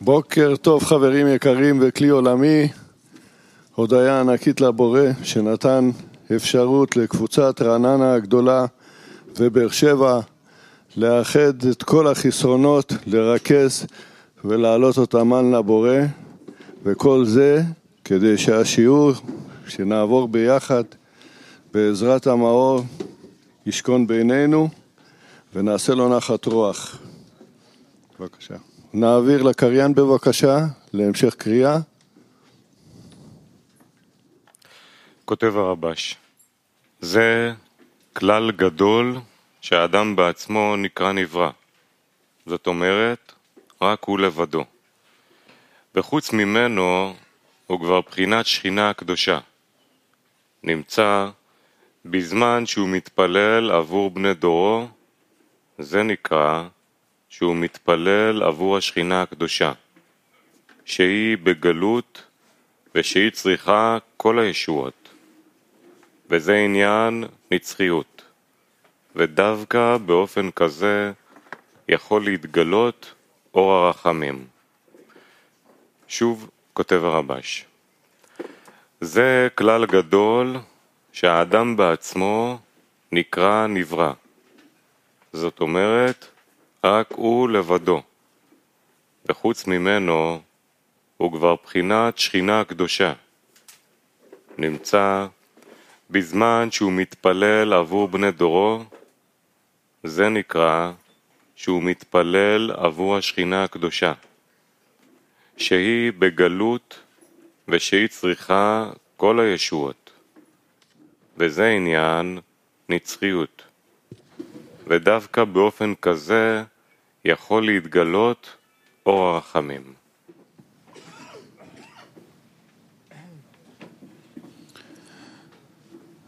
בוקר טוב חברים יקרים וכלי עולמי, הודיה ענקית לבורא שנתן אפשרות לקבוצת רעננה הגדולה ובאר שבע לאחד את כל החסרונות, לרכז ולהעלות אותם על לבורא וכל זה כדי שהשיעור שנעבור ביחד בעזרת המאור ישכון בינינו ונעשה לו נחת רוח. בבקשה. נעביר לקריין בבקשה להמשך קריאה. כותב הרבש, זה כלל גדול שהאדם בעצמו נקרא נברא. זאת אומרת, רק הוא לבדו. וחוץ ממנו הוא כבר בחינת שכינה הקדושה. נמצא בזמן שהוא מתפלל עבור בני דורו, זה נקרא שהוא מתפלל עבור השכינה הקדושה, שהיא בגלות ושהיא צריכה כל הישועות. וזה עניין נצחיות, ודווקא באופן כזה יכול להתגלות אור הרחמים. שוב כותב הרבש, זה כלל גדול שהאדם בעצמו נקרא נברא. זאת אומרת, רק הוא לבדו, וחוץ ממנו הוא כבר בחינת שכינה קדושה. נמצא בזמן שהוא מתפלל עבור בני דורו, זה נקרא שהוא מתפלל עבור השכינה הקדושה, שהיא בגלות ושהיא צריכה כל הישועות, וזה עניין נצחיות. ודווקא באופן כזה יכול להתגלות אור הרחמים.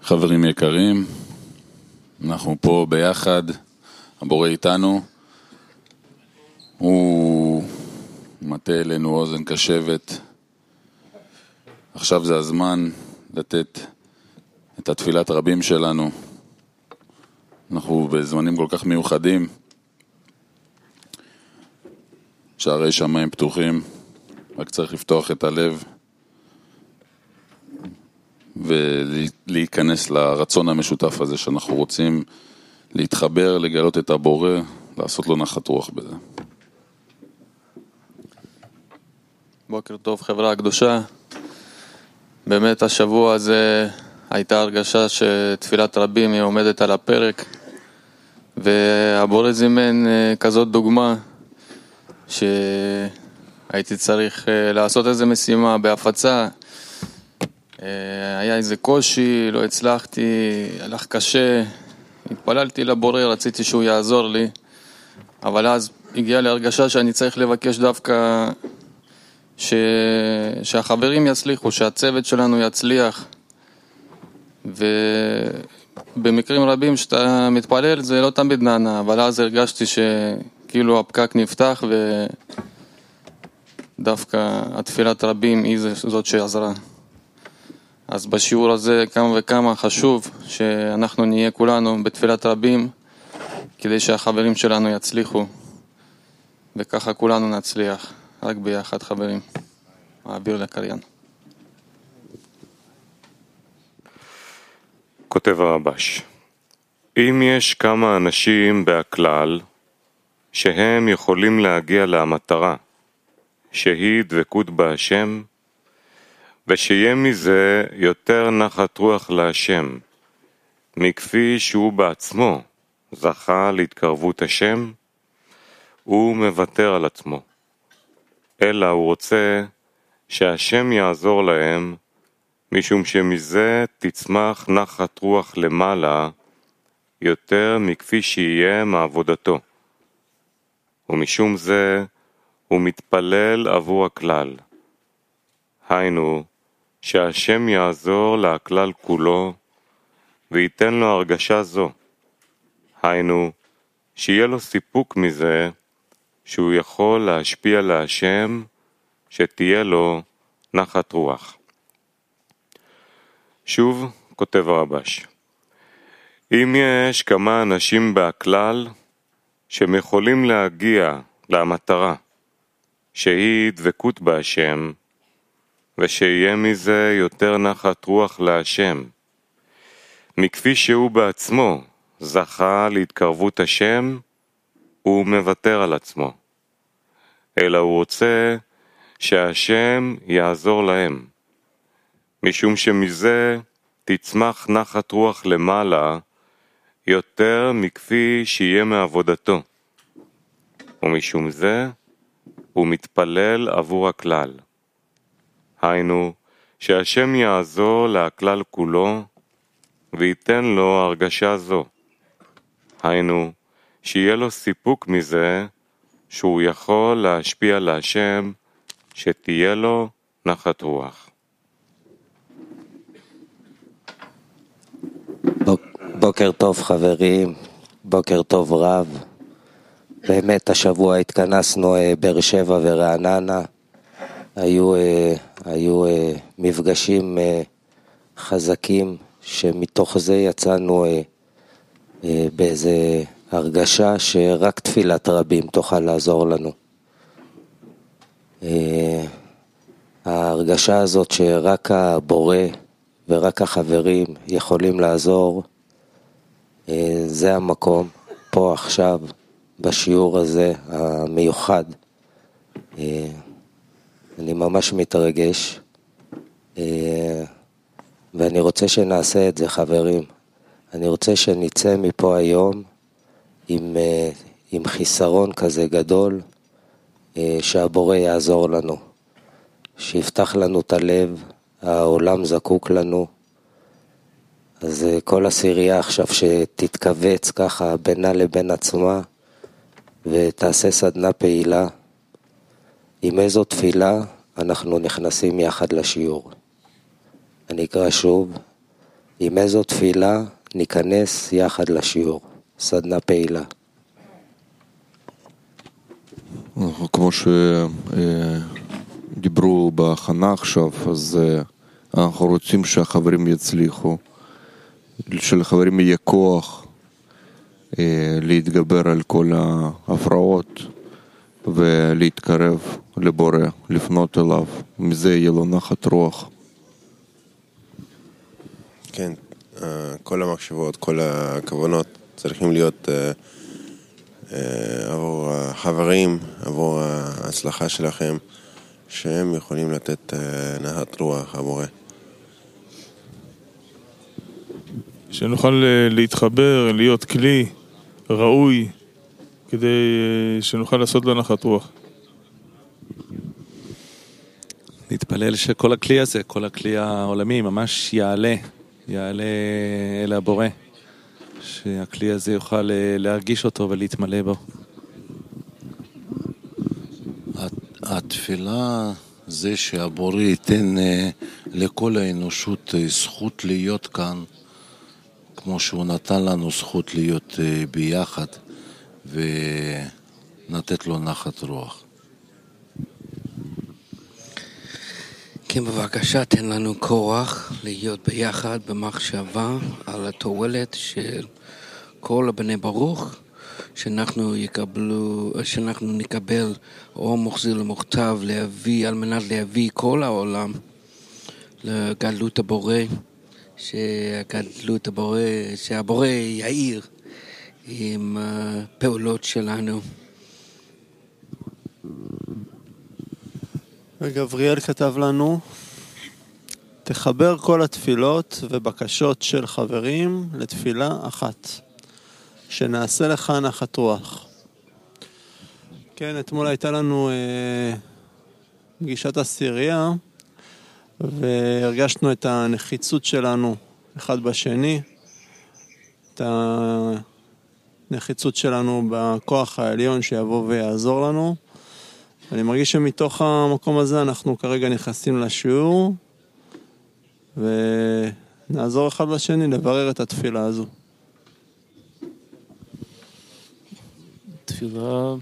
חברים יקרים, אנחנו פה ביחד, הבורא איתנו, הוא מטה אלינו אוזן קשבת. עכשיו זה הזמן לתת את התפילת רבים שלנו. אנחנו בזמנים כל כך מיוחדים, שערי שמיים פתוחים, רק צריך לפתוח את הלב ולהיכנס לרצון המשותף הזה שאנחנו רוצים להתחבר, לגלות את הבורא, לעשות לו נחת רוח בזה. בוקר טוב חברה הקדושה, באמת השבוע הזה הייתה הרגשה שתפילת רבים היא עומדת על הפרק והבורא זימן אה, כזאת דוגמה שהייתי צריך אה, לעשות איזה משימה בהפצה. אה, היה איזה קושי, לא הצלחתי, הלך קשה, התפללתי לבורא, רציתי שהוא יעזור לי אבל אז הגיעה לי הרגשה שאני צריך לבקש דווקא ש... שהחברים יצליחו, שהצוות שלנו יצליח ובמקרים רבים שאתה מתפלל זה לא תמיד נענה, אבל אז הרגשתי שכאילו הפקק נפתח ודווקא התפילת רבים היא זאת שעזרה. אז בשיעור הזה כמה וכמה חשוב שאנחנו נהיה כולנו בתפילת רבים כדי שהחברים שלנו יצליחו וככה כולנו נצליח, רק ביחד חברים. מעביר לקריין. כותב הרבש, אם יש כמה אנשים בהכלל שהם יכולים להגיע למטרה, שהיא דבקות בהשם, ושיהיה מזה יותר נחת רוח להשם, מכפי שהוא בעצמו זכה להתקרבות השם, הוא מוותר על עצמו, אלא הוא רוצה שהשם יעזור להם משום שמזה תצמח נחת רוח למעלה יותר מכפי שיהיה מעבודתו. ומשום זה הוא מתפלל עבור הכלל. היינו, שהשם יעזור לכלל כולו וייתן לו הרגשה זו. היינו, שיהיה לו סיפוק מזה שהוא יכול להשפיע להשם, שתהיה לו נחת רוח. שוב כותב הרבש, אם יש כמה אנשים בהכלל שהם יכולים להגיע למטרה שהיא דבקות בהשם, ושיהיה מזה יותר נחת רוח להשם, מכפי שהוא בעצמו זכה להתקרבות השם, הוא מוותר על עצמו, אלא הוא רוצה שהשם יעזור להם, משום שמזה תצמח נחת רוח למעלה יותר מכפי שיהיה מעבודתו, ומשום זה הוא מתפלל עבור הכלל. היינו, שהשם יעזור להכלל כולו וייתן לו הרגשה זו. היינו, שיהיה לו סיפוק מזה שהוא יכול להשפיע להשם, שתהיה לו נחת רוח. בוקר טוב חברים, בוקר טוב רב. באמת השבוע התכנסנו אה, באר שבע ורעננה. היו, אה, היו אה, מפגשים חזקים שמתוך זה יצאנו באיזה הרגשה שרק תפילת רבים תוכל לעזור לנו. ההרגשה הזאת שרק הבורא ורק החברים יכולים לעזור, זה המקום, פה עכשיו, בשיעור הזה המיוחד. אני ממש מתרגש, ואני רוצה שנעשה את זה, חברים. אני רוצה שנצא מפה היום עם, עם חיסרון כזה גדול, שהבורא יעזור לנו, שיפתח לנו את הלב, העולם זקוק לנו. אז כל עשירייה עכשיו שתתכווץ ככה בינה לבין עצמה ותעשה סדנה פעילה. עם איזו תפילה אנחנו נכנסים יחד לשיעור. אני אקרא שוב, עם איזו תפילה ניכנס יחד לשיעור. סדנה פעילה. כמו שדיברו בהכנה עכשיו, אז אה, אנחנו רוצים שהחברים יצליחו, שלחברים יהיה כוח אה, להתגבר על כל ההפרעות ולהתקרב לבורא, לפנות אליו, מזה יהיה לו נחת רוח. כן, אה, כל המחשבות, כל הכוונות צריכים להיות אה, עבור החברים, עבור ההצלחה שלכם, שהם יכולים לתת נחת רוח הבורא. שנוכל להתחבר, להיות כלי ראוי כדי אה, שנוכל לעשות לו נחת רוח. נתפלל שכל הכלי הזה, כל הכלי העולמי, ממש יעלה, יעלה אל הבורא, שהכלי הזה יוכל אה, להרגיש אותו ולהתמלא בו. התפילה זה שהבורא ייתן אה, לכל האנושות זכות להיות כאן כמו שהוא נתן לנו זכות להיות אה, ביחד ונתת לו נחת רוח. כן, בבקשה, תן לנו כוח להיות ביחד במחשבה על התועלת של כל הבני ברוך, שאנחנו, יקבלו, שאנחנו נקבל אור מוחזיר למוכתב להביא, על מנת להביא כל העולם לגדלות הבורא. שהגדלות הבורא, שהבורא יאיר עם הפעולות שלנו. וגבריאל כתב לנו, תחבר כל התפילות ובקשות של חברים לתפילה אחת, שנעשה לך נחת רוח. כן, אתמול הייתה לנו אה, פגישת עשירייה, והרגשנו את הנחיצות שלנו אחד בשני, את הנחיצות שלנו בכוח העליון שיבוא ויעזור לנו. אני מרגיש שמתוך המקום הזה אנחנו כרגע נכנסים לשיעור ונעזור אחד לשני לברר את התפילה הזו. תפילה,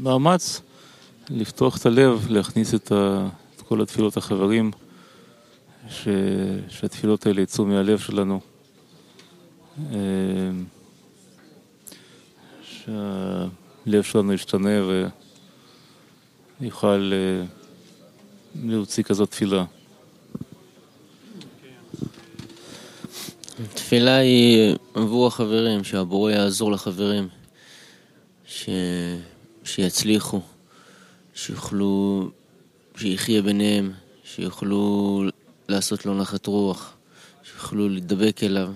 מאמץ לפתוח את הלב, להכניס את ה... כל התפילות החברים, ש... שהתפילות האלה יצאו מהלב שלנו. שהלב שלנו ישתנה ויוכל להוציא כזאת תפילה. תפילה היא עבור החברים, שהבורא יעזור לחברים, ש... שיצליחו, שיוכלו, שיחיה ביניהם, שיוכלו לעשות לו נחת רוח, שיוכלו להידבק אליו.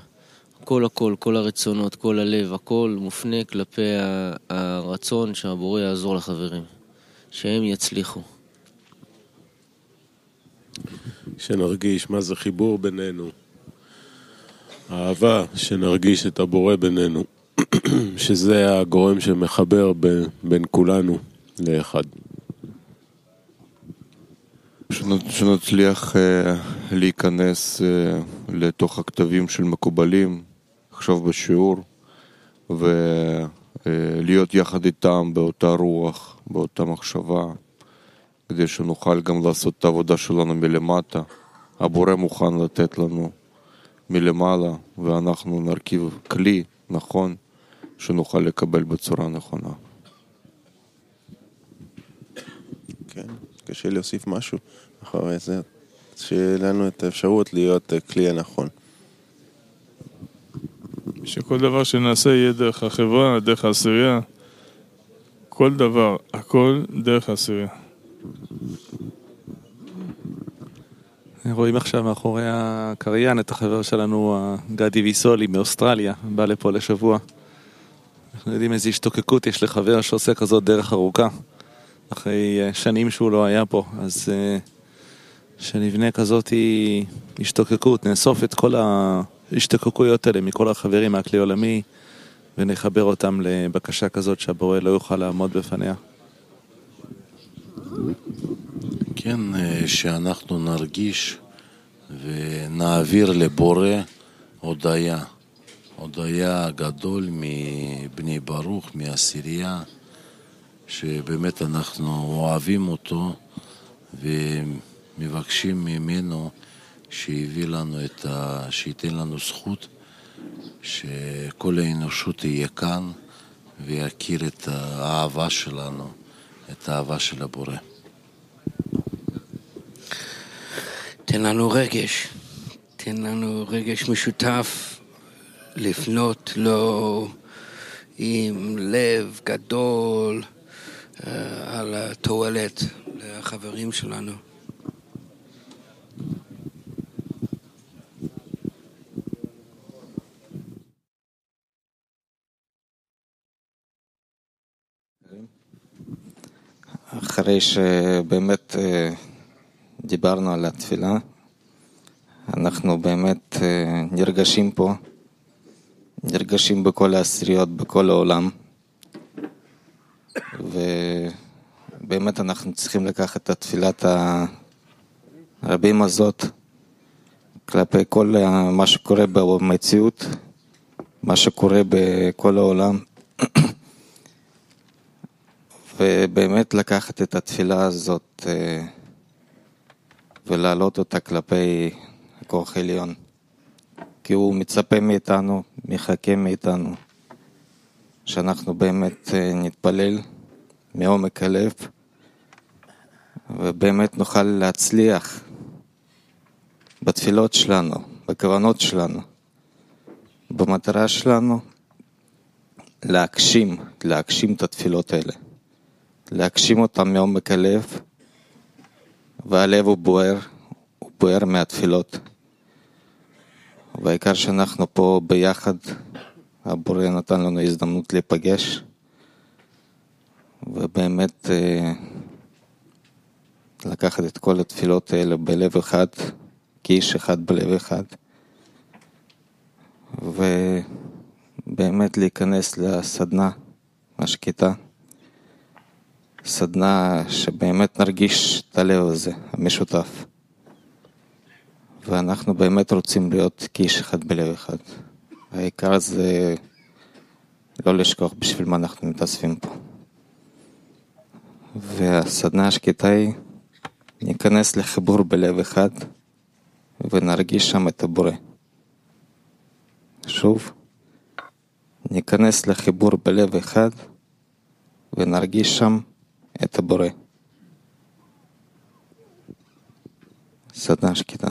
הכל הכל, כל הרצונות, כל הלב, הכל מופנה כלפי הרצון שהבורא יעזור לחברים, שהם יצליחו. שנרגיש מה זה חיבור בינינו, אהבה, שנרגיש את הבורא בינינו, שזה הגורם שמחבר בין, בין כולנו לאחד. שנצליח uh, להיכנס uh, לתוך הכתבים של מקובלים, עכשיו בשיעור, ולהיות uh, יחד איתם באותה רוח, באותה מחשבה, כדי שנוכל גם לעשות את העבודה שלנו מלמטה. הבורא מוכן לתת לנו מלמעלה, ואנחנו נרכיב כלי נכון שנוכל לקבל בצורה נכונה. כן, קשה להוסיף משהו אחרי זה, שיהיה לנו את האפשרות להיות כלי הנכון. שכל דבר שנעשה יהיה דרך החברה, דרך העשירייה, כל דבר, הכל דרך העשירייה. רואים עכשיו מאחורי הקריין את החבר שלנו, גדי ויסולי מאוסטרליה, בא לפה לשבוע. אנחנו יודעים איזו השתוקקות יש לחבר שעושה כזאת דרך ארוכה, אחרי שנים שהוא לא היה פה, אז שנבנה כזאת השתוקקות, נאסוף את כל ההשתוקקויות האלה מכל החברים מהכלי עולמי ונחבר אותם לבקשה כזאת שהבורא לא יוכל לעמוד בפניה. כן, שאנחנו נרגיש ונעביר לבורא הודיה. הודיה גדול מבני ברוך, מעשירייה, שבאמת אנחנו אוהבים אותו ומבקשים ממנו שיביא לנו את ה... שייתן לנו זכות שכל האנושות תהיה כאן ויכיר את האהבה שלנו, את האהבה של הבורא. תן לנו רגש, תן לנו רגש משותף לפנות לו עם לב גדול uh, על התועלת לחברים שלנו. אחרי שבאמת דיברנו על התפילה, אנחנו באמת נרגשים פה, נרגשים בכל העשיריות, בכל העולם, ובאמת אנחנו צריכים לקחת את התפילת הרבים הזאת כלפי כל מה שקורה במציאות, מה שקורה בכל העולם. ובאמת לקחת את התפילה הזאת ולהעלות אותה כלפי הכוח העליון. כי הוא מצפה מאיתנו, מחכה מאיתנו, שאנחנו באמת נתפלל מעומק הלב ובאמת נוכל להצליח בתפילות שלנו, בכוונות שלנו, במטרה שלנו להגשים, להגשים את התפילות האלה. להגשים אותם מעומק הלב, והלב הוא בוער, הוא בוער מהתפילות. והעיקר שאנחנו פה ביחד, הבורא נתן לנו הזדמנות להיפגש, ובאמת לקחת את כל התפילות האלה בלב אחד, כאיש אחד בלב אחד, ובאמת להיכנס לסדנה השקטה. סדנה שבאמת נרגיש את הלב הזה, המשותף. ואנחנו באמת רוצים להיות כאיש אחד בלב אחד. העיקר זה לא לשכוח בשביל מה אנחנו מתאספים פה. והסדנה השקטה היא ניכנס לחיבור בלב אחד ונרגיש שם את הבורא. שוב, ניכנס לחיבור בלב אחד ונרגיש שם את הבורא. סדנה שקטה.